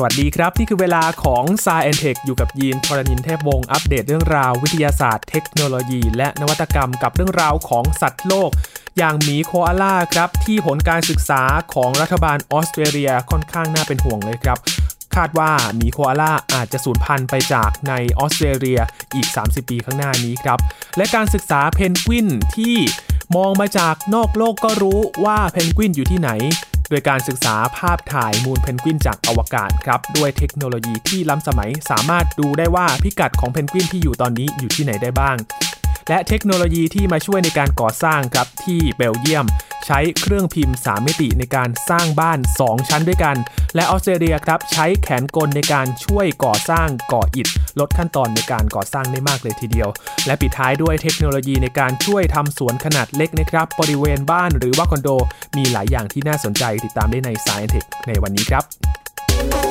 สวัสดีครับ นี่คือเวลาของ s ายแอนเทคอยู่กับยีนทรณินเทพวงศ์อัปเดตเรื่องราววิทยาศาสตร์ เทคโนโลยี และนวัตกรรมกับเรื่องราวของสัตว์โลก อย่างหมีโคอาล่าครับ ที่ผลการศึกษาของรัฐบาลออสเตรเลียค่อนข้างน่าเป็นห่วงเลยครับคาดว่าหมีโคอาล่าอาจจะสูญพันธุ์ไปจากในออสเตรเลียอีก 30 ปีข้างหน้านี้ครับ และการศึกษาเพนกวินที่มองมาจากนอกโลกก็รู้ว่าเพนกวินอยู่ที่ไหน โดยการศึกษาภาพถ่ายมูลเพนกวินจากอวกาศครับด้วยเทคโนโลยีที่ล้ำสมัยสามารถดูได้ว่าพิกัดของเพนกวินที่อยู่ตอนนี้อยู่ที่ไหนได้บ้าง และเทคโนโลยีที่มาช่วยในการก่อสร้างครับที่เบลเยียม ใช้เครื่องพิมพ์ 3 มิติในการสร้างบ้าน 2 ชั้นด้วยกัน และออสเตรเลียครับใช้แขนกลในการช่วยก่อสร้างก่ออิฐ ลดขั้นตอนในการก่อสร้างได้มากเลยทีเดียว และปิดท้ายด้วยเทคโนโลยีในการช่วยทำสวนขนาดเล็กนะครับบริเวณบ้านหรือว่าคอนโด มีหลายอย่างที่น่าสนใจติดตามได้ใน Science Tech ในวันนี้ครับ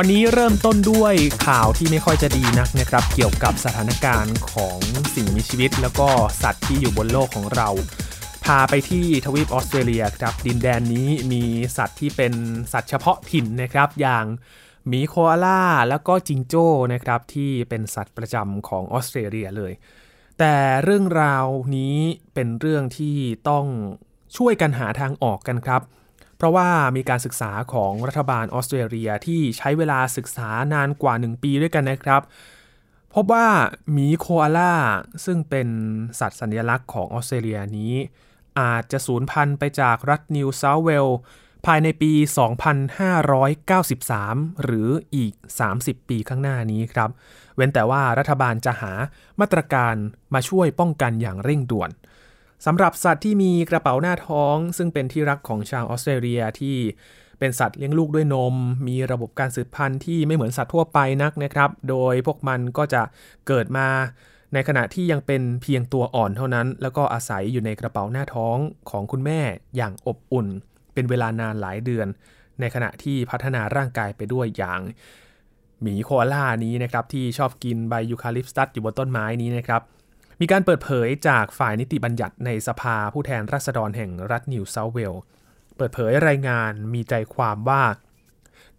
วันนี้เริ่มต้นด้วยข่าวที่ไม่ค่อยจะดีนักนะครับ เกี่ยวกับสถานการณ์ของสิ่งมีชีวิต แล้วก็สัตว์ที่อยู่บนโลกของเรา พาไปที่ทวีปออสเตรเลียครับ ดินแดนนี้มีสัตว์ที่เป็นสัตว์เฉพาะถิ่นนะครับ อย่างหมีโคอาล่าแล้วก็จิงโจ้นะครับ ที่เป็นสัตว์ประจำของออสเตรเลียเลย แต่เรื่องราวนี้เป็นเรื่องที่ต้องช่วยกันหาทางออกกันครับ เพราะว่ามีการศึกษาของรัฐบาลออสเตรเลียที่ใช้เวลาศึกษานานกว่า 1 ปีด้วยกันนะครับ พบว่าหมีโคอาล่าซึ่งเป็นสัตว์สัญลักษณ์ของออสเตรเลียนี้ อาจจะสูญพันธุ์ไปจากรัฐนิวเซาเวลส์ภายในปี 2593 หรืออีก 30 ปีข้างหน้านี้ครับ เว้นแต่ว่ารัฐบาลจะหามาตรการมาช่วยป้องกันอย่างเร่งด่วน สำหรับสัตว์ที่มีกระเป๋าหน้าท้อง ซึ่งเป็นที่รักของชาวออสเตรเลียที่เป็นสัตว์เลี้ยงลูกด้วยนม มีระบบการสืบพันธุ์ที่ไม่เหมือนสัตว์ทั่วไปนักนะครับ โดยพวกมันก็จะเกิดมาในขณะที่ยังเป็นเพียงตัวอ่อนเท่านั้น แล้วก็อาศัยอยู่ในกระเป๋าหน้าท้องของคุณแม่อย่างอบอุ่น เป็นเวลานานหลายเดือน ในขณะที่พัฒนาร่างกายไปด้วยอย่างหมีโคอาล่านี้นะครับที่ชอบกินใบยูคาลิปตัสอยู่บนต้นไม้นี้นะครับ มีการเปิดเผยจากฝ่ายนิติบัญญัติในสภาผู้แทนราษฎรแห่งรัฐนิวเซาท์เวลส์เปิดเผยรายงานมีใจความว่า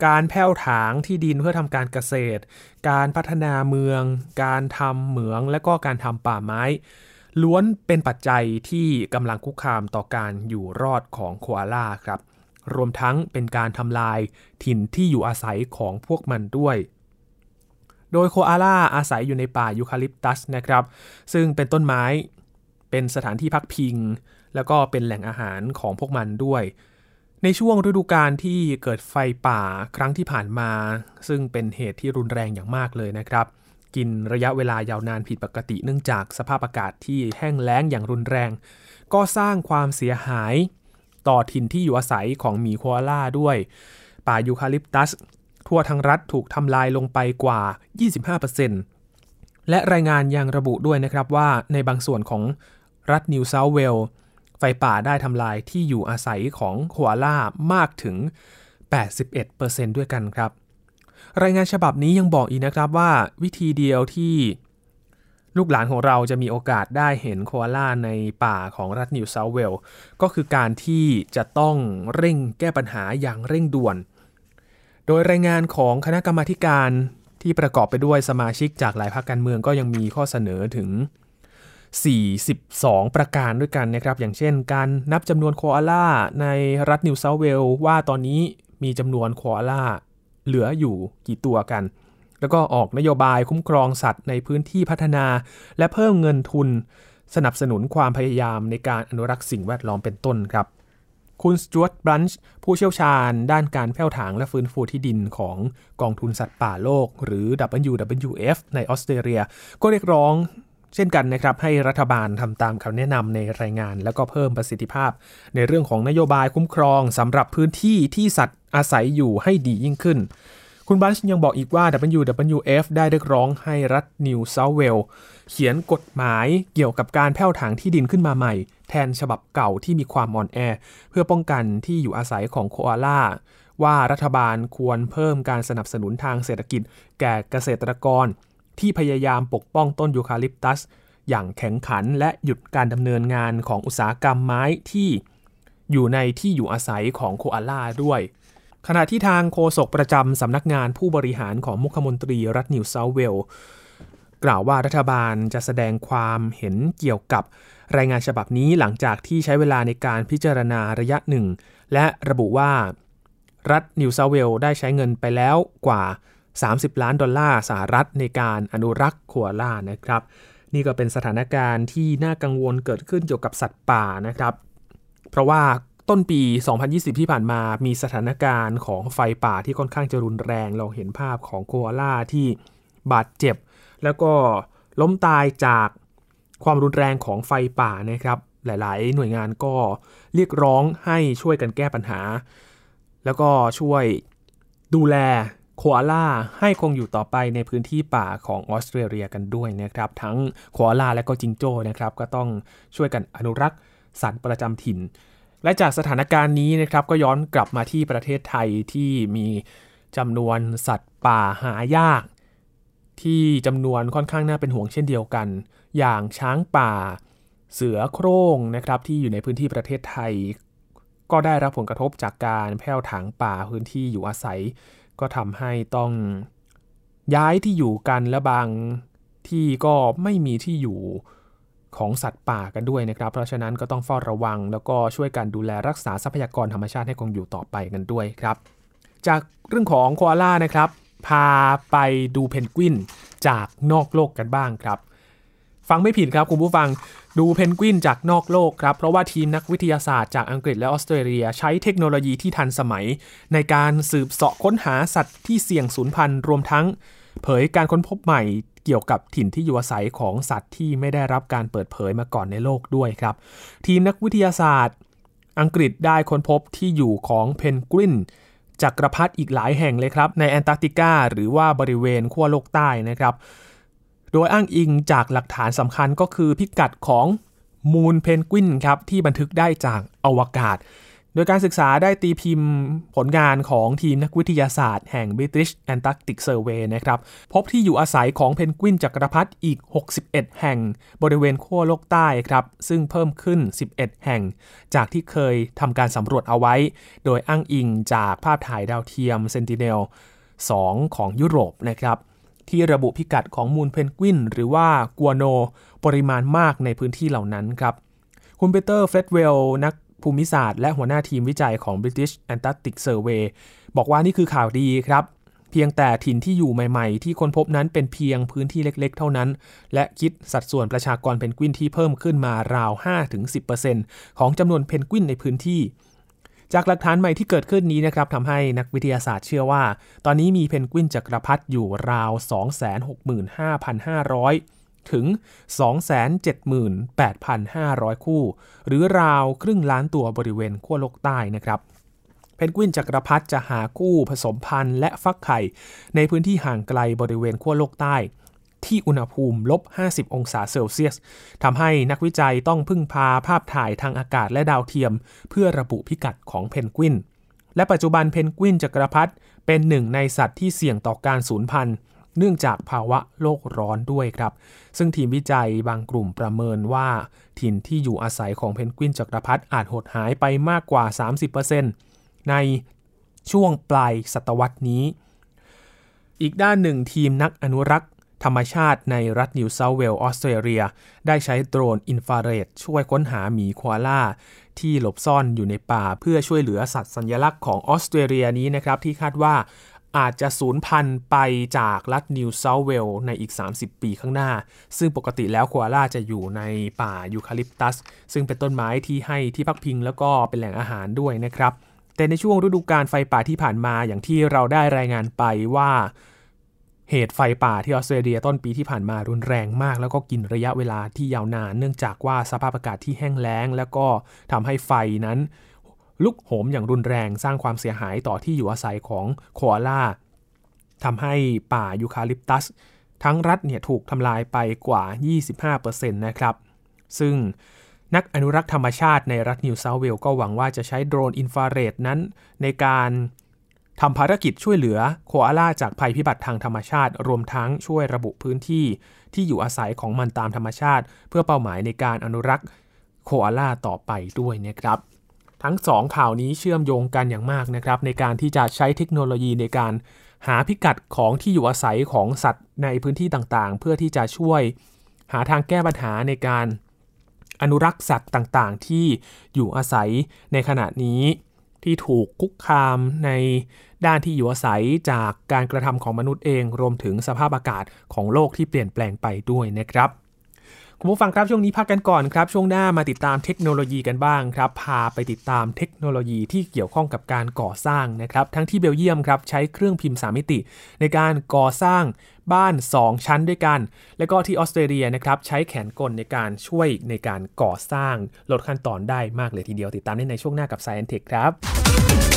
การแผ่วถางที่ดินเพื่อทำการเกษตร การพัฒนาเมือง การทำเหมืองและก็การทำป่าไม้ ล้วนเป็นปัจจัยที่กำลังคุกคามต่อการอยู่รอดของโคอาล่าครับ รวมทั้งเป็นการทำลายถิ่นที่อยู่อาศัยของพวกมันด้วย โดยโคอาล่าอาศัยอยู่ในป่ายูคาลิปตัสนะครับ ซึ่งเป็นต้นไม้เป็นสถานที่พักพิง แล้วก็เป็นแหล่งอาหารของพวกมันด้วย ในช่วงฤดูกาลที่เกิดไฟป่าครั้งที่ผ่านมา ซึ่งเป็นเหตุที่รุนแรงอย่างมากเลยนะครับ กินระยะเวลายาวนานผิดปกติเนื่องจากสภาพอากาศที่แห้งแล้งอย่างรุนแรง ก็สร้างความเสียหาย ต่อถิ่นที่อยู่อาศัยของหมีโคอาล่าด้วย ป่ายูคาลิปตัส ทั่วทั้งรัฐถูกทำลายลงไปกว่า 25%และรายงานยังระบุด้วยนะครับว่าในบางส่วนของรัฐนิวเซาเวลส์ไฟป่าได้ทำลายที่อยู่อาศัยของโคอาล่ามากถึง 81%ด้วยกันครับ รายงานฉบับนี้ยังบอกอีกนะครับว่าวิธีเดียวที่ลูกหลานของเราจะมีโอกาสได้เห็นโคอาล่าในป่าของรัฐนิวเซาเวลส์ก็คือการที่จะต้องเร่งแก้ปัญหาอย่างเร่งด่วน โดยรายงานของคณะกรรมการที่ประกอบไปด้วยสมาชิกจากหลายพรรคการเมืองก็ยังมีข้อเสนอถึง 42 ประการด้วยกันนะครับ อย่างเช่น การนับจำนวนโคอาล่าในรัฐนิวเซาท์เวลส์ว่าตอนนี้มีจำนวนโคอาล่าเหลืออยู่กี่ตัวกัน แล้วก็ออกนโยบายคุ้มครองสัตว์ในพื้นที่พัฒนา และเพิ่มเงินทุน สนับสนุนความพยายามในการอนุรักษ์สิ่งแวดล้อมเป็นต้นครับ คุณสจวตบรันช์ผู้เชี่ยวชาญด้านการแผ่วถางและฟื้นฟูที่ดินของกองทุนสัตว์ป่าโลก หรือ WWF ในออสเตรเลีย ก็เรียกร้องเช่นกันนะครับ ให้รัฐบาลทำตามคำแนะนำในรายงาน แล้วก็เพิ่มประสิทธิภาพ ในเรื่องของนโยบายคุ้มครองสำหรับพื้นที่ที่สัตว์อาศัยอยู่ให้ดียิ่งขึ้น คุณบันช์ยังบอกอีกว่า WWF ได้เรียกร้องให้รัฐนิวเซาเวลส์เขียนกฎหมายเกี่ยวกับการแผ่วถางที่ดินขึ้นมาใหม่ แทนฉบับเก่าที่มีความอ่อนแอ เพื่อป้องกันที่อยู่อาศัยของโคอาล่าว่ารัฐบาลควรเพิ่มการสนับสนุนทางเศรษฐกิจ แก่เกษตรกร ที่พยายามปกป้องต้นยูคาลิปตัส อย่างแข็งขันและหยุดการดำเนินงานของอุตสาหกรรมไม้ที่อยู่ในที่อยู่อาศัยของโคอาล่าด้วยขณะที่ทางโฆษกประจำสำนักงานผู้บริหารของมุขมนตรีรัฐนิวเซาเวลส์ กล่าวว่ารัฐบาลจะแสดงความเห็นเกี่ยวกับรายงานฉบับนี้หลังจากที่ใช้เวลาในการพิจารณาระยะหนึ่ง และระบุว่ารัฐนิวเซาเวลได้ใช้เงินไปแล้วกว่า 30 ล้านดอลลาร์สหรัฐในการอนุรักษ์ขัวล่านะครับ นี่ก็เป็นสถานการณ์ที่น่ากังวลเกิดขึ้นเกี่ยวกับสัตว์ป่านะครับ เพราะว่าต้นปี 2020 ที่ผ่านมามีสถานการณ์ของไฟป่าที่ค่อนข้างจะรุนแรง เราเห็นภาพของโคอาล่าที่บาดเจ็บ แล้วก็ล้มตายจากความรุนแรงของไฟป่านะครับ หลายๆ หน่วยงานก็เรียกร้องให้ช่วยกันแก้ปัญหา แล้วก็ช่วยดูแลโคอาล่าให้คงอยู่ต่อไปในพื้นที่ป่าของออสเตรเลียกันด้วยนะครับ ทั้งโคอาล่าและก็จิงโจ้นะครับ ก็ต้องช่วยกันอนุรักษ์สัตว์ประจำถิ่น และจากสถานการณ์นี้นะครับ ก็ย้อนกลับมาที่ประเทศไทยที่มีจำนวนสัตว์ป่าหายาก ที่จำนวนค่อนข้างน่าเป็นห่วงเช่นเดียวกัน อย่างช้างป่า เสือโคร่งนะครับที่อยู่ในพื้นที่ประเทศไทย ก็ได้รับผลกระทบจากการแผ่วถางป่าพื้นที่อยู่อาศัย ก็ทำให้ต้องย้ายที่อยู่กันและบางที่ก็ไม่มีที่อยู่ของสัตว์ป่ากันด้วยนะครับ เพราะฉะนั้นก็ต้องเฝ้าระวัง แล้วก็ช่วยกันดูแลรักษาทรัพยากรธรรมชาติให้คงอยู่ต่อไปกันด้วยครับ จากเรื่องของโคอาล่านะครับ พาไปดูเพนกวินจากนอกโลกกันบ้างครับ ฟังไม่ผิดครับคุณผู้ฟังดูเพนกวินจากนอกโลกครับ เพราะว่าทีมนักวิทยาศาสตร์จากอังกฤษและออสเตรเลีย ใช้เทคโนโลยีที่ทันสมัย ในการสืบเสาะค้นหาสัตว์ที่เสี่ยงสูญพันธุ์รวมทั้ง เผยการค้นพบใหม่เกี่ยวกับถิ่นที่อยู่อาศัยของสัตว์ที่ไม่ได้รับการเปิดเผยมาก่อนในโลกด้วยครับ ทีมนักวิทยาศาสตร์ อังกฤษได้ค้นพบที่อยู่ของเพนกวิน จักรพรรดิอีกหลายแห่งเลยครับ ในแอนตาร์กติกาหรือว่าบริเวณขั้วโลกใต้นะครับ โดยอ้างอิงจากหลักฐานสำคัญก็คือพิกัดของมูลเพนกวินครับที่บันทึกได้จากอวกาศ โดยการศึกษาได้ตีพิมพ์ผลงานของทีมนักวิทยาศาสตร์แห่ง British Antarctic Survey นะครับ พบที่อยู่อาศัยของเพนกวินจักรพรรดิอีก 61 แห่งบริเวณขั้วโลกใต้ครับ ซึ่งเพิ่มขึ้น 11 แห่ง จากที่เคยทำการสำรวจเอาไว้ โดยอ้างอิงจากภาพถ่ายดาวเทียม Sentinel 2 ของยุโรปนะครับที่ระบุพิกัดของมูลเพนกวิน หรือว่ากัวโน ปริมาณมากในพื้นที่เหล่านั้นครับคุณเปเตอร์เฟรดเวลนัก ภูมิศาสตร์และหัวหน้าทีมวิจัยของ British Antarctic Survey บอกว่านี่คือข่าวดีครับ เพียงแต่ถิ่นที่อยู่ใหม่ๆ ที่ค้นพบนั้นเป็นเพียงพื้นที่เล็กๆ เท่านั้น และคิดสัดส่วนประชากรเพนกวินที่เพิ่มขึ้นมาราว 5-10%ของจำนวนเพนกวินในพื้นที่จากหลักฐานใหม่ที่เกิดขึ้นนี้นะครับทำให้นักวิทยาศาสตร์เชื่อว่า ตอนนี้มีเพนกวินจักรพรรดิอยู่ราว 265,500 ถึง 278,500 คู่ หรือราวครึ่งล้านตัวบริเวณขั้วโลกใต้นะครับเพนกวินจักรพรรดิจะหาคู่ผสมพันธุ์และฟักไข่ ในพื้นที่ห่างไกลบริเวณขั้วโลกใต้ ที่อุณหภูมิลบ 50 องศาเซลเซียสทำให้นักวิจัยต้องพึ่งพาภาพถ่ายทางอากาศและดาวเทียม เพื่อระบุพิกัดของเพนกวิน และปัจจุบันเพนกวินจักรพรรดิเป็นหนึ่งในสัตว์ที่เสี่ยงต่อการสูญพันธุ์ เนื่องจากภาวะโลกร้อนด้วยครับ ซึ่งทีมวิจัยบางกลุ่มประเมินว่าถิ่นที่อยู่อาศัยของเพนกวินจักรพรรดิอาจหดหายไปมากกว่า 30%ในช่วงปลายศตวรรษนี้ อีกด้านหนึ่งทีมนักอนุรักษ์ธรรมชาติในรัฐนิวเซาเวลส์ออสเตรเลีย ได้ใช้โดรนอินฟราเรดช่วยค้นหาหมีโคอาล่า ที่หลบซ่อนอยู่ในป่าเพื่อช่วยเหลือสัตว์สัญลักษณ์ของออสเตรเลียนี้นะครับ ที่คาดว่า อาจจะสูญพันธุ์ไปจากรัฐนิวเซาเวลส์ในอีก 30 ปีข้างหน้า ซึ่งปกติแล้วโคอาล่าจะอยู่ในป่ายูคาลิปตัส ซึ่งเป็นต้นไม้ที่ให้ที่พักพิงแล้วก็เป็นแหล่งอาหารด้วยนะครับ แต่ในช่วงฤดูกาลไฟป่าที่ผ่านมาอย่างที่เราได้รายงานไปว่าเหตุไฟป่าที่ออสเตรเลียต้นปีที่ผ่านมารุนแรงมาก แล้วก็กินระยะเวลาที่ยาวนาน เนื่องจากว่าสภาพอากาศที่แห้งแล้ง แล้วก็ทำให้ไฟนั้น ลุกโหมอย่างรุนแรงสร้างความเสียหายต่อที่อยู่อาศัยของโคอาล่าทำให้ป่ายูคาลิปตัส ทั้งรัฐเนี่ยถูกทำลายไปกว่า 25%นะครับ ซึ่งนักอนุรักษ์ธรรมชาติในรัฐนิวเซาเวลก็หวังว่าจะใช้โดรนอินฟราเรดนั้น ในการทำภารกิจช่วยเหลือโคอาล่าจากภัยพิบัติทางธรรมชาติ รวมทั้งช่วยระบุพื้นที่ที่อยู่อาศัยของมันตามธรรมชาติ เพื่อเป้าหมายในการอนุรักษ์โคอาล่าต่อไปด้วยนะครับ ทั้งสองข่าวนี้เชื่อมโยงกันอย่างมากนะครับในการที่จะใช้เทคโนโลยีในการหาพิกัดของที่อยู่อาศัยของสัตว์ในพื้นที่ต่างๆ เพื่อที่จะช่วยหาทางแก้ปัญหาในการอนุรักษ์สัตว์ต่างๆ ที่อยู่อาศัยในขณะนี้ที่ถูกคุกคามในด้านที่อยู่อาศัยจากการกระทำของมนุษย์เอง รวมถึงสภาพอากาศของโลกที่เปลี่ยนแปลงไปด้วยนะครับ คุณผู้ฟังครับช่วงนี้พักกันก่อนครับ ช่วงหน้ามาติดตามเทคโนโลยีกันบ้างครับ พาไปติดตามเทคโนโลยีที่เกี่ยวข้องกับการก่อสร้างนะครับ ทั้งที่เบลเยียมครับใช้เครื่องพิมพ์สามิติ ในการก่อสร้างบ้าน 2 ชั้นด้วยกัน และก็ที่ออสเตรเลียนะครับใช้แขนกลในการช่วยในการก่อสร้างลดขั้นตอนได้มากเลยทีเดียวติดตามได้ในช่วงหน้ากับ Science Tech ครับ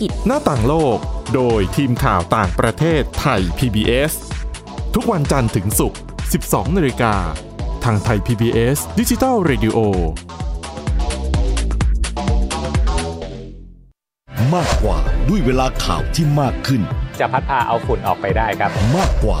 กิจ หน้าต่างโลก โดยทีมข่าวต่างประเทศไทย PBS ทุกวันจันทร์ถึงศุกร์ 12 นาฬิกา ทางไทย PBS ดิจิทัล Radio มากกว่าด้วยเวลาข่าวที่มากขึ้น จะพัดพาเอาฝุ่นออกไปได้ครับ มากกว่า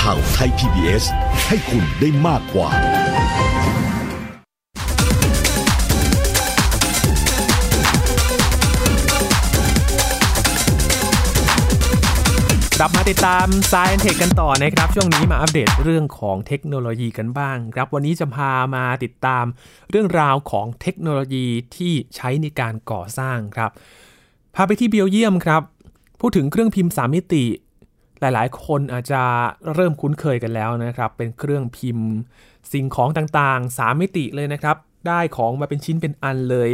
ข่าวไทย PBS ให้คุณได้มากกว่า กลับมาติดตาม Science Tech กันต่อนะครับ ช่วงนี้มาอัปเดตเรื่องของเทคโนโลยีกันบ้างครับวันนี้จะพามาติดตามเรื่องราวของเทคโนโลยีที่ใช้ในการก่อสร้างครับ พาไปที่เบลเยียมครับ พูดถึงเครื่องพิมพ์ 3 มิติ หลายๆ คนอาจจะเริ่มคุ้นเคยกันแล้วนะครับ เป็นเครื่องพิมพ์สิ่งของต่างๆ 3 มิติเลยนะครับ ได้ของมาเป็นชิ้นเป็นอันเลย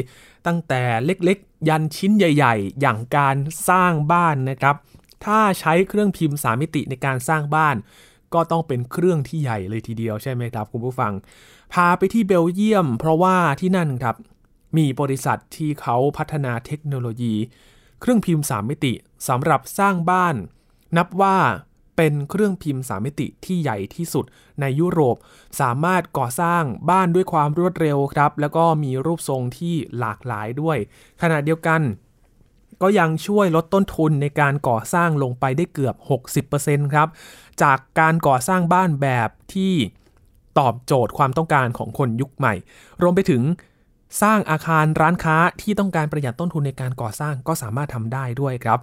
ตั้งแต่เล็กๆ ยันชิ้นใหญ่ ๆ อย่างการสร้างบ้านนะครับ ถ้าใช้เครื่องพิมพ์ 3 มิติในการสร้างบ้าน ก็ต้องเป็นเครื่องที่ใหญ่เลยทีเดียวใช่ไหมครับคุณผู้ฟัง พาไปที่เบลเยียม เพราะว่าที่นั่นครับมีบริษัทที่เขาพัฒนาเทคโนโลยี เครื่องพิมพ์ 3 มิติสำหรับสร้างบ้าน นับว่าเป็นเครื่องพิมพ์3มิติที่ใหญ่ที่สุดในยุโรป สามารถก่อสร้างบ้านด้วยความรวดเร็วครับ แล้วก็มีรูปทรงที่หลากหลายด้วย ขณะเดียวกัน ก็ยังช่วยลดต้นทุนในการก่อสร้างลงไปได้เกือบ 60%ครับ จากการก่อสร้างบ้านแบบที่ตอบโจทย์ความต้องการของคนยุคใหม่ รวมไปถึงสร้างอาคารร้านค้าที่ต้องการประหยัดต้นทุนในการก่อสร้างก็สามารถทำได้ด้วยครับ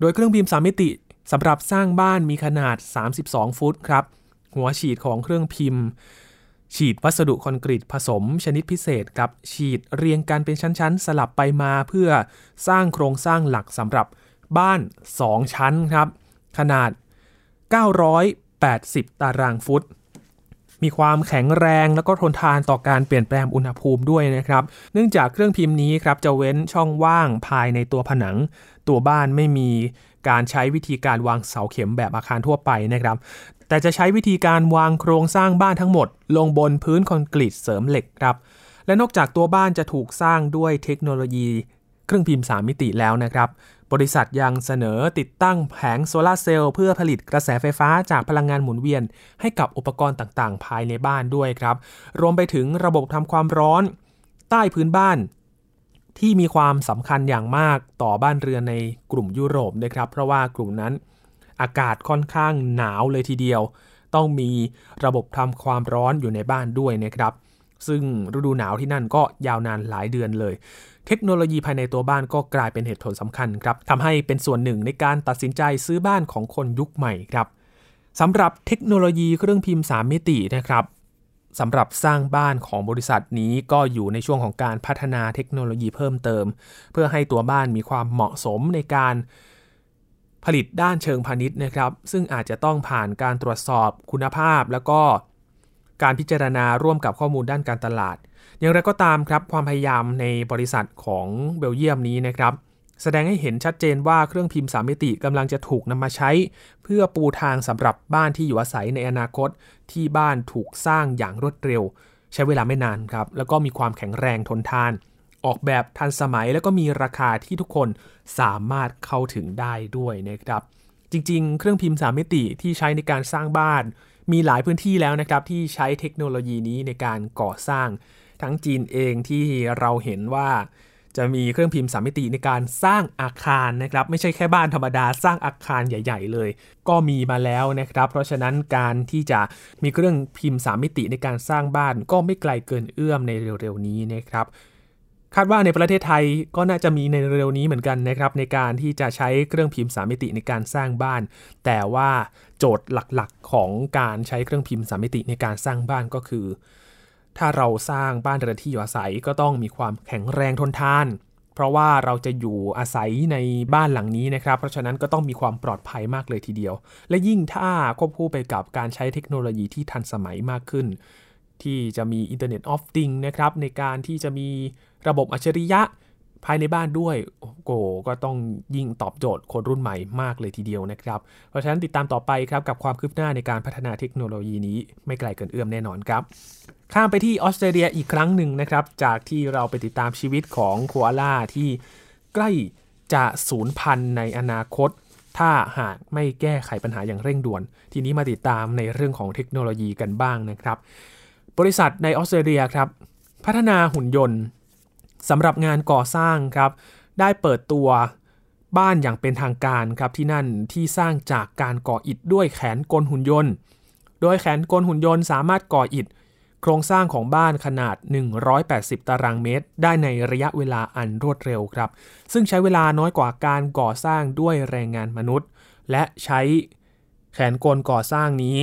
โดยเครื่องพิมพ์3มิติ สำหรับสร้างบ้านมีขนาด 32 ฟุตครับ หัวฉีดของเครื่องพิมพ์ ฉีดวัสดุคอนกรีตผสมชนิดพิเศษกับฉีดเรียงกันเป็นชั้น ๆ สลับไปมาเพื่อสร้างโครงสร้างหลักสำหรับบ้าน 2 ชั้นครับ ขนาด 980 ตารางฟุต มีความแข็งแรงแล้วก็ทนทานต่อการเปลี่ยนแปลงอุณหภูมิด้วยนะครับ เนื่องจากเครื่องพิมพ์นี้ครับจะเว้นช่องว่างภายในตัวผนัง ตัวบ้านไม่มี การใช้วิธีการวางเสาเข็มแบบอาคารทั่วไปนะครับ แต่จะใช้วิธีการวางโครงสร้างบ้านทั้งหมด ลงบนพื้นคอนกรีตเสริมเหล็กครับ และนอกจากตัวบ้านจะถูกสร้างด้วยเทคโนโลยีเครื่องพิมพ์ 3 มิติแล้วนะครับ บริษัทยังเสนอติดตั้งแผงโซลาร์เซลล์เพื่อผลิตกระแสไฟฟ้าจากพลังงานหมุนเวียน ให้กับอุปกรณ์ต่างๆ ภายในบ้านด้วยครับ รวมไปถึงระบบทำความร้อน ใต้พื้นบ้าน ที่มีความสำคัญอย่างมากต่อบ้านเรือนในกลุ่มยุโรปนะครับ เพราะว่ากลุ่มนั้นอากาศค่อนข้างหนาวเลยทีเดียว ต้องมีระบบทำความร้อนอยู่ในบ้านด้วยนะครับ ซึ่งฤดูหนาวที่นั่นก็ยาวนานหลายเดือนเลย เทคโนโลยีภายในตัวบ้านก็กลายเป็นเหตุผลสำคัญครับทำให้เป็นส่วนหนึ่งในการตัดสินใจซื้อบ้านของคนยุคใหม่ครับสำหรับเทคโนโลยีเครื่องพิมพ์ 3 มิตินะครับ สำหรับสร้างบ้านของบริษัทนี้ก็อยู่ในช่วงของการพัฒนาเทคโนโลยีเพิ่มเติม เพื่อให้ตัวบ้านมีความเหมาะสมในการผลิตด้านเชิงพาณิชย์นะครับ ซึ่งอาจจะต้องผ่านการตรวจสอบคุณภาพ แล้วก็การพิจารณาร่วมกับข้อมูลด้านการตลาด อย่างไรก็ตามครับความพยายามในบริษัทของเบลเยียมนี้นะครับ แสดงให้เห็นชัดเจนว่าเครื่องพิมพ์สามมิติกำลังจะถูกนำมาใช้ เพื่อปูทางสำหรับบ้านที่อยู่อาศัยในอนาคต ที่บ้านถูกสร้างอย่างรวดเร็ว ใช้เวลาไม่นานครับ แล้วก็มีความแข็งแรงทนทาน ออกแบบทันสมัยแล้วก็มีราคาที่ทุกคนสามารถเข้าถึงได้ด้วยนะครับจริง ๆ เครื่องพิมพ์สามมิติที่ใช้ในการสร้างบ้าน มีหลายพื้นที่แล้วนะครับที่ใช้เทคโนโลยีนี้ในการก่อสร้าง ทั้งจีนเองที่เราเห็นว่า จะมีเครื่องพิมพ์สามมิติในการสร้างอาคารนะครับ ไม่ใช่แค่บ้านธรรมดาสร้างอาคารใหญ่ ๆ เลย ก็มีมาแล้วนะครับ เพราะฉะนั้นการที่จะมีเครื่องพิมพ์สามมิติในการสร้างบ้านก็ไม่ไกลเกินเอื้อมในเร็วๆนี้นะครับคาดว่าในประเทศไทยก็น่าจะมีในเร็วนี้เหมือนกันนะครับในการที่จะใช้เครื่องพิมพ์สามมิติในการสร้างบ้าน แต่ว่าโจทย์หลักๆของการใช้เครื่องพิมพ์สามมิติในการสร้างบ้านก็คือ ถ้าเราสร้างบ้านเรือนที่อยู่อาศัยก็ต้องมีความแข็งแรงทนทาน เพราะว่าเราจะอยู่อาศัยในบ้านหลังนี้นะครับ เพราะฉะนั้นก็ต้องมีความปลอดภัยมากเลยทีเดียว และยิ่งถ้าควบคู่ไปกับการใช้เทคโนโลยีที่ทันสมัยมากขึ้น ที่จะมี Internet of Things นะครับในการที่จะมีระบบอัจฉริยะ ภายในบ้านด้วยโอ้โหก็ต้องยิ่งตอบโจทย์คนรุ่นใหม่มากเลยทีเดียวนะครับ เพราะฉะนั้นติดตามต่อไปครับกับความคืบหน้าในการพัฒนาเทคโนโลยีนี้ไม่ไกลเกินเอื้อมแน่นอนครับข้ามไปที่ออสเตรเลียอีกครั้งหนึ่งนะครับ จากที่เราไปติดตามชีวิตของโคอาล่าที่ใกล้จะสูญพันธุ์ในอนาคต ถ้าหากไม่แก้ไขปัญหาอย่างเร่งด่วน ทีนี้มาติดตามในเรื่องของเทคโนโลยีกันบ้างนะครับ บริษัทในออสเตรเลียครับ พัฒนาหุ่นยนต์ สำหรับงานก่อสร้างครับ ได้เปิดตัวบ้านอย่างเป็นทางการครับที่นั่นที่สร้างจากการก่ออิฐด้วยแขนกลหุ่นยนต์ โดยแขนกลหุ่นยนต์สามารถก่ออิฐ โครงสร้างของบ้านขนาด 180 ตารางเมตร ได้ในระยะเวลาอันรวดเร็วครับ ซึ่งใช้เวลาน้อยกว่าการก่อสร้างด้วยแรงงานมนุษย์ และใช้แขนกลก่อสร้างนี้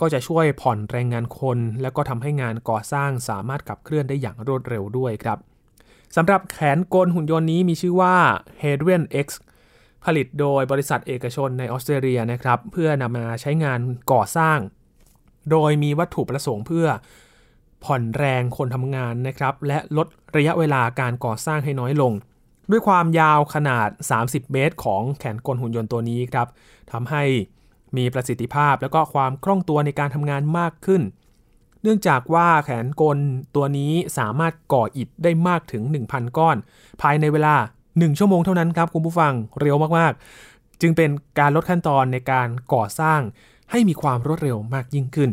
ก็จะช่วยผ่อนแรงงานคน และก็ทำให้งานก่อสร้างสามารถขับเคลื่อนได้อย่างรวดเร็วด้วยครับ สำหรับแขนกลหุ่นยนต์นี้มีชื่อว่า h a d r i a n X ผลิตโดยบริษัทเอกชนในออสเตรเลียนะครับ เพื่อนำมาใช้งานก่อสร้าง โดยมีวัตถุประสงค์เพื่อผ่อนแรงคนทำงานนะครับ และลดระยะเวลาการก่อสร้างให้น้อยลง ด้วยความยาวขนาด 30 เมตร ของแขนกลหุ่นยนต์ตัวนี้ครับทำให้มีประสิทธิภาพและก็ความคล่องตัวในการทำงานมากขึ้น เนื่องจากว่าแขนกลตัวนี้สามารถก่ออิฐได้มากถึง 1,000 ก้อน ภายในเวลา 1 ชั่วโมงเท่านั้นครับคุณผู้ฟังเร็วมากๆ จึงเป็นการลดขั้นตอนในการก่อสร้างให้มีความรวดเร็วมากยิ่งขึ้น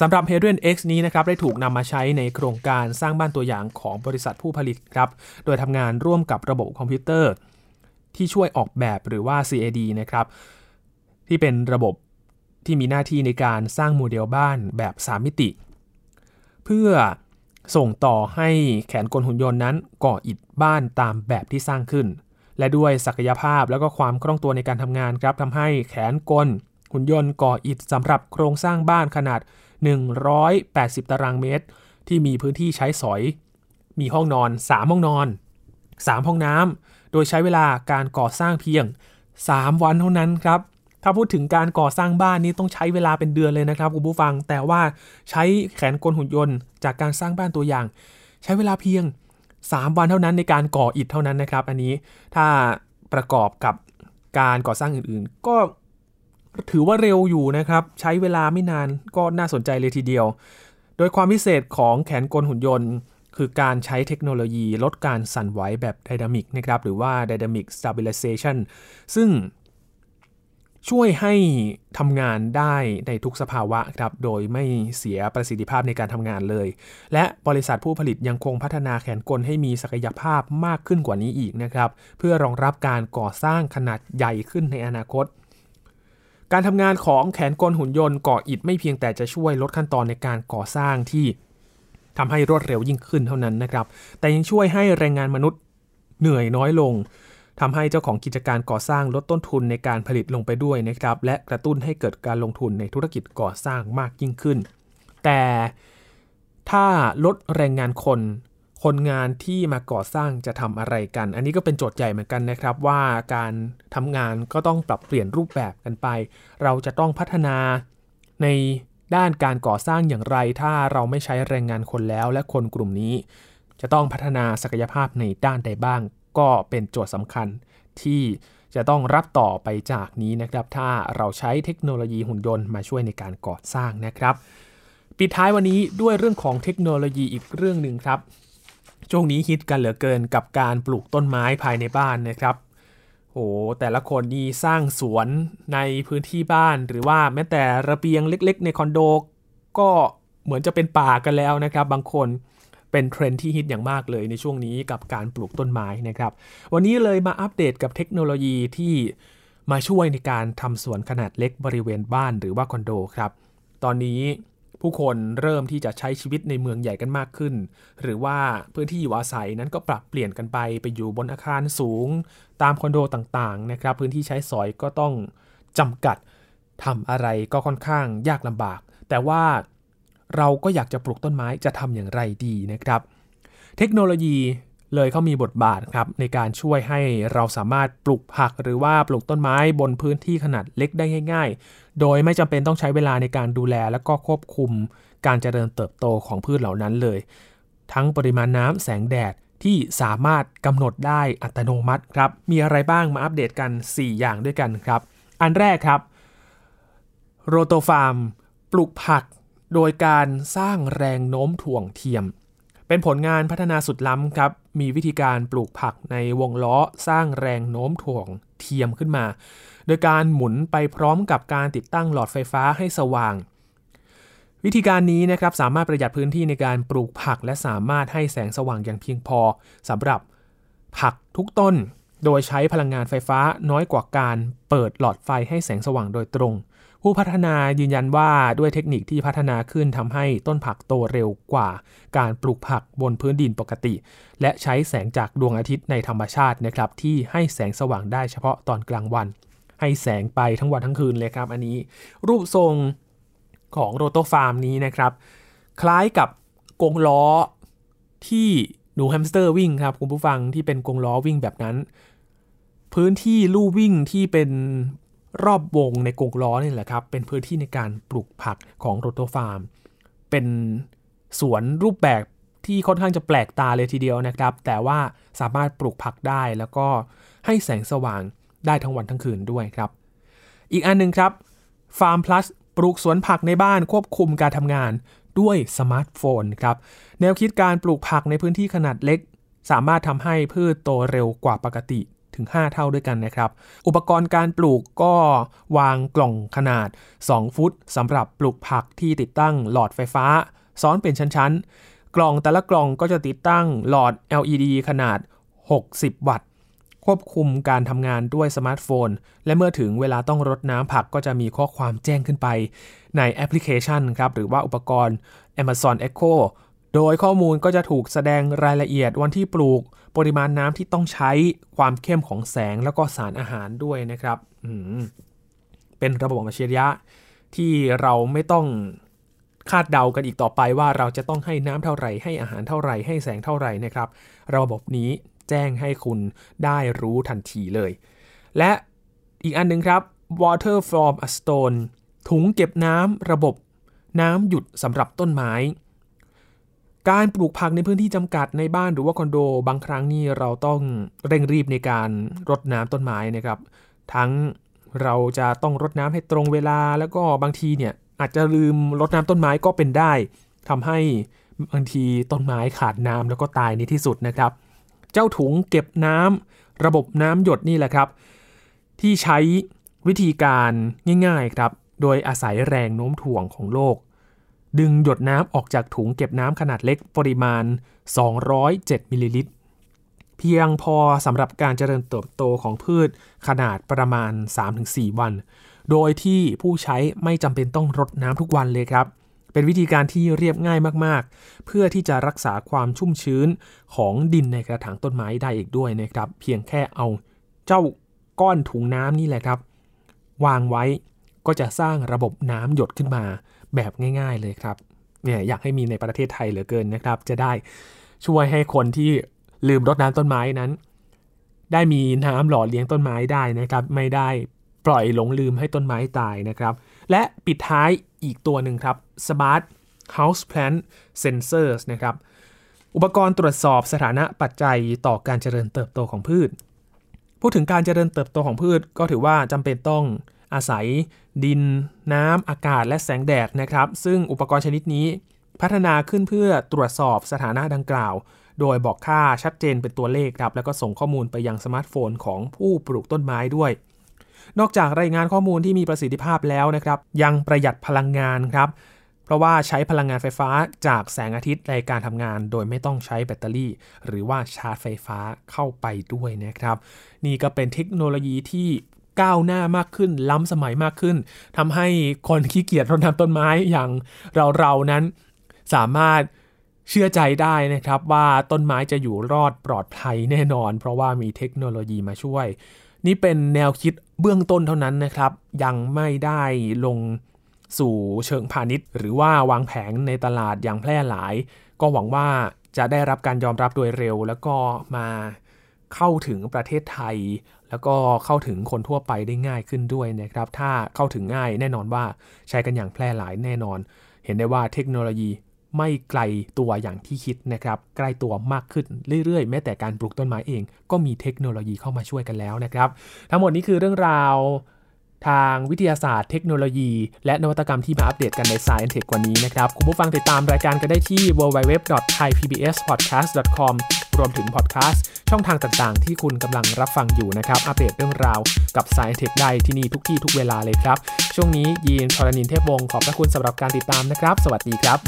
สำหรับ h a d r i a n X นี้นะครับได้ถูกนำมาใช้ในโครงการสร้างบ้านตัวอย่างของบริษัทผู้ผลิตครับ โดยทำงานร่วมกับระบบคอมพิวเตอร์ ที่ช่วยออกแบบหรือว่า CAD นะครับที่เป็นระบบ ที่มีหน้าที่ในการสร้างโมเดลบ้านแบบ 3 มิติ เพื่อส่งต่อให้แขนกลหุ่นยนต์นั้นก่ออิฐบ้านตามแบบที่สร้างขึ้น และด้วยศักยภาพแล้วก็ความคล่องตัวในการทำงานครับทำให้แขนกลหุ่นยนต์ก่ออิฐสำหรับโครงสร้างบ้านขนาด 180 ตารางเมตร ที่มีพื้นที่ใช้สอย มีห้องนอน 3 ห้องนอน 3 ห้องน้ำโดยใช้เวลาการก่อสร้างเพียง 3 วันเท่านั้นครับ ถ้าพูดถึงการก่อสร้างบ้านนี้ต้องใช้เวลาเป็นเดือนเลยนะครับคุณผู้ฟัง แต่ว่าใช้แขนกลหุ่นยนต์ จากการสร้างบ้านตัวอย่าง ใช้เวลาเพียง 3 วันเท่านั้นในการก่ออิฐเท่านั้นนะครับ อันนี้ถ้าประกอบกับการก่อสร้างอื่นๆ ก็ถือว่าเร็วอยู่นะครับ ใช้เวลาไม่นานก็น่าสนใจเลยทีเดียว โดยความพิเศษของแขนกลหุ่นยนต์ คือการใช้เทคโนโลยีลดการสั่นไหวแบบไดนามิกนะครับหรือว่า Dynamic Stabilization ซึ่ง ช่วยให้ทำงานได้ในทุกสภาวะครับ โดยไม่เสียประสิทธิภาพในการทำงานเลย และบริษัทผู้ผลิตยังคงพัฒนาแขนกลให้มีศักยภาพมากขึ้นกว่านี้อีกนะครับ เพื่อรองรับการก่อสร้างขนาดใหญ่ขึ้นในอนาคต การทำงานของแขนกลหุ่นยนต์ก่ออิฐไม่เพียงแต่จะช่วยลดขั้นตอนในการก่อสร้างที่ทำให้รวดเร็วยิ่งขึ้นเท่านั้นนะครับ แต่ยังช่วยให้แรงงานมนุษย์เหนื่อยน้อยลง ทำให้เจ้าของกิจการก่อสร้างลดต้นทุนในการผลิตลงไปด้วยนะครับ และกระตุ้นให้เกิดการลงทุนในธุรกิจก่อสร้างมากยิ่งขึ้น แต่ถ้าลดแรงงานคน คนงานที่มาก่อสร้างจะทำอะไรกัน อันนี้ก็เป็นโจทย์ใหญ่เหมือนกันนะครับ ว่าการทำงานก็ต้องปรับเปลี่ยนรูปแบบกันไป เราจะต้องพัฒนาในด้านการก่อสร้างอย่างไร ถ้าเราไม่ใช้แรงงานคนแล้ว และคนกลุ่มนี้ จะต้องพัฒนาศักยภาพในด้านใดบ้าง ก็เป็นโจทย์สำคัญที่จะต้องรับต่อไปจากนี้นะครับ ถ้าเราใช้เทคโนโลยีหุ่นยนต์มาช่วยในการก่อสร้างนะครับ ปิดท้ายวันนี้ด้วยเรื่องของเทคโนโลยีอีกเรื่องหนึ่งครับช่วงนี้ฮิตกันเหลือเกินกับการปลูกต้นไม้ภายในบ้านนะครับโอ้แต่ละคนนี่สร้างสวนในพื้นที่บ้าน หรือว่าแม้แต่ระเบียงเล็ก ๆ ในคอนโด ก็เหมือนจะเป็นป่ากันแล้วนะครับ บางคน เป็นเทรนที่ฮิตอย่างมากเลยในช่วงนี้กับการปลูกต้นไม้นะครับ วันนี้เลยมาอัปเดตกับเทคโนโลยีที่มาช่วยในการทำสวนขนาดเล็กบริเวณบ้านหรือว่าคอนโดครับ ตอนนี้ผู้คนเริ่มที่จะใช้ชีวิตในเมืองใหญ่กันมากขึ้น หรือว่าพื้นที่อยู่อาศัยนั้นก็ปรับเปลี่ยนกันไปไปอยู่บนอาคารสูง ตามคอนโดต่างๆนะครับ พื้นที่ใช้สอยก็ต้องจำกัดทำอะไรก็ค่อนข้างยากลำบาก แต่ว่า เราก็อยากจะปลูกต้นไม้จะทำอย่างไรดีนะครับ เทคโนโลยีเลยเขามีบทบาทครับในการช่วยให้เราสามารถปลูกผักหรือว่าปลูกต้นไม้บนพื้นที่ขนาดเล็กได้ง่าย ๆ โดยไม่จำเป็นต้องใช้เวลาในการดูแลและก็ควบคุมการเจริญเติบโตของพืชเหล่านั้นเลย ทั้งปริมาณน้ำแสงแดดที่สามารถกำหนดได้อัตโนมัติครับ มีอะไรบ้างมาอัปเดตกัน 4 อย่างด้วยกันครับ อันแรกครับโรโตฟาร์มปลูกผัก โดยการสร้างแรงโน้มถ่วงเทียม เป็นผลงานพัฒนาสุดล้ำครับ มีวิธีการปลูกผักในวงล้อสร้างแรงโน้มถ่วงเทียมขึ้นมา โดยการหมุนไปพร้อมกับการติดตั้งหลอดไฟฟ้าให้สว่าง วิธีการนี้นะครับสามารถประหยัดพื้นที่ในการปลูกผัก และสามารถให้แสงสว่างอย่างเพียงพอสำหรับผักทุกต้น โดยใช้พลังงานไฟฟ้าน้อยกว่าการเปิดหลอดไฟให้แสงสว่างโดยตรง ผู้พัฒนายืนยันว่าด้วยเทคนิคที่พัฒนาขึ้นทำให้ต้นผักโตเร็วกว่า การปลูกผักบนพื้นดินปกติ และใช้แสงจากดวงอาทิตย์ในธรรมชาตินะครับ ที่ให้แสงสว่างได้เฉพาะตอนกลางวัน ให้แสงไปทั้งวันทั้งคืนเลยครับ อันนี้ รูปทรงของ Rotofarm นี้นะครับ คล้ายกับกงล้อที่หนูแฮมสเตอร์วิ่งครับคุณผู้ฟังที่เป็นกงล้อวิ่งแบบนั้น พื้นที่ลู่วิ่งที่เป็น รอบวงในกงล้อนี่แหละครับ เป็นพื้นที่ในการปลูกผักของโรโตฟาร์ม เป็นสวนรูปแบบที่ค่อนข้างจะแปลกตาเลยทีเดียวนะครับ แต่ว่าสามารถปลูกผักได้แล้วก็ให้แสงสว่างได้ทั้งวันทั้งคืนด้วยครับ อีกอันนึงครับฟาร์มพลัสปลูกสวนผักในบ้านควบคุมการทำงานด้วยสมาร์ทโฟนครับ แนวคิดการปลูกผักในพื้นที่ขนาดเล็ก สามารถทำให้พืชโตเร็วกว่าปกติ ถึง 5 เท่าด้วยกันนะครับ อุปกรณ์การปลูกก็วางกล่องขนาด 2 ฟุตสำหรับปลูกผักที่ติดตั้งหลอดไฟฟ้า ซ้อนเป็นชั้นๆ กล่องแต่ละกล่องก็จะติดตั้งหลอด LED ขนาด 60 วัตต์ควบคุมการทำงานด้วยสมาร์ทโฟน และเมื่อถึงเวลาต้องรดน้ำผักก็จะมีข้อความแจ้งขึ้นไป ในแอปพลิเคชันครับ หรือว่าอุปกรณ์ Amazon Echo โดยข้อมูลก็จะถูกแสดงรายละเอียดวันที่ปลูก ปริมาณน้ำที่ต้องใช้ความเข้มของแสงแล้วก็สารอาหารด้วยนะครับเป็นระบบอัจฉริยะที่เราไม่ต้องคาดเดากันอีกต่อไปว่าเราจะต้องให้น้ำเท่าไหร่ให้อาหารเท่าไหร่ให้แสงเท่าไหร่นะครับ ระบบนี้แจ้งให้คุณได้รู้ทันทีเลย และอีกอันนึงครับ water from a stone ถุงเก็บน้ำระบบน้ำหยุดสำหรับต้นไม้ การปลูกผักในพื้นที่จำกัดในบ้านหรือว่าคอนโด บางครั้งนี่เราต้องเร่งรีบในการรดน้ำต้นไม้นะครับ ทั้งเราจะต้องรดน้ำให้ตรงเวลา แล้วก็บางทีเนี่ยอาจจะลืมรดน้ำต้นไม้ก็เป็นได้ทำให้บางทีต้นไม้ขาดน้ำแล้วก็ตายในที่สุดนะครับ เจ้าถุงเก็บน้ำระบบน้ำหยดนี่แหละครับ ที่ใช้วิธีการง่ายๆครับ โดยอาศัยแรงโน้มถ่วงของโลก ดึงหยดน้ำออกจากถุงเก็บน้ำขนาดเล็กปริมาณ 207มิลลิลิตร เพียงพอสำหรับการเจริญเติบโตของพืชขนาดประมาณ 3-4 วัน โดยที่ผู้ใช้ไม่จำเป็นต้องรดน้ำทุกวันเลยครับ เป็นวิธีการที่เรียบง่ายมากๆ เพื่อที่จะรักษาความชุ่มชื้นของดินในกระถางต้นไม้ได้อีกด้วยนะครับ เพียงแค่เอาเจ้าก้อนถุงน้ำนี่แหละครับ วางไว้ก็จะสร้างระบบน้ำหยดขึ้นมา แบบง่าย ๆเลยครับเนี่ยอยากให้มีในประเทศไทยเหลือเกินนะครับ จะได้ช่วยให้คนที่ลืมรดน้ำต้นไม้นั้น ได้มีน้ำหล่อเลี้ยงต้นไม้ได้นะครับ ไม่ได้ปล่อยหลงลืมให้ต้นไม้ตายนะครับ และปิดท้ายอีกตัวหนึ่งครับ Smart House Plant Sensors นะครับ อุปกรณ์ตรวจสอบสถานะปัจจัยต่อการเจริญเติบโตของพืช พูดถึงการเจริญเติบโตของพืชก็ถือว่าจำเป็นต้อง อาศัยดิน น้ำอากาศและแสงแดดนะครับ ซึ่งอุปกรณ์ชนิดนี้พัฒนาขึ้นเพื่อตรวจสอบสถานะดังกล่าว โดยบอกค่าชัดเจนเป็นตัวเลขครับ แล้วก็ส่งข้อมูลไปยังสมาร์ทโฟนของผู้ปลูกต้นไม้ด้วย นอกจากรายงานข้อมูลที่มีประสิทธิภาพแล้วนะครับ ยังประหยัดพลังงานครับ เพราะว่าใช้พลังงานไฟฟ้าจากแสงอาทิตย์ในการทำงาน โดยไม่ต้องใช้แบตเตอรี่ หรือว่าชาร์จไฟฟ้าเข้าไปด้วยนะครับ นี่ก็เป็นเทคโนโลยีที่ ก้าวหน้ามากขึ้น ล้ำสมัยมากขึ้นทำให้คนขี้เกียจรดน้ำต้นไม้อย่างเราๆนั้น สามารถเชื่อใจได้นะครับว่าต้นไม้จะอยู่รอดปลอดภัยแน่นอน เพราะว่ามีเทคโนโลยีมาช่วย นี่เป็นแนวคิดเบื้องต้นเท่านั้นนะครับ ยังไม่ได้ลงสู่เชิงพาณิชย์ หรือว่าวางแผงในตลาดอย่างแพร่หลาย ก็หวังว่าจะได้รับการยอมรับโดยเร็ว แล้วก็มาเข้าถึงประเทศไทย แล้วก็เข้าถึงคนทั่วไปได้ง่ายขึ้นด้วยนะครับ ถ้าเข้าถึงง่ายแน่นอนว่าใช้กันอย่างแพร่หลายแน่นอน เห็นได้ว่าเทคโนโลยีไม่ไกลตัวอย่างที่คิดนะครับ ใกล้ตัวมากขึ้นเรื่อยๆ แม้แต่การปลูกต้นไม้เอง ก็มีเทคโนโลยีเข้ามาช่วยกันแล้วนะครับ ทั้งหมดนี้คือเรื่องราว ทางวิทยาศาสตร์เทคโนโลยี และนวัตกรรมที่มาอัปเดตกันใน Science Tech วันนี้นะครับ คุณผู้ฟังติดตามรายการกันได้ที่ www.thaipbspodcast.com รวมถึงพอดแคสต์ช่องทางต่างๆ ที่คุณกำลังรับฟังอยู่นะครับ อัปเดตเรื่องราวกับ Science Tech ได้ที่นี่ทุกที่ทุกเวลาเลยครับ ช่วงนี้ยีนทรณินเทพวงศ์ขอบพระคุณสำหรับการติดตามนะครับ สวัสดีครับ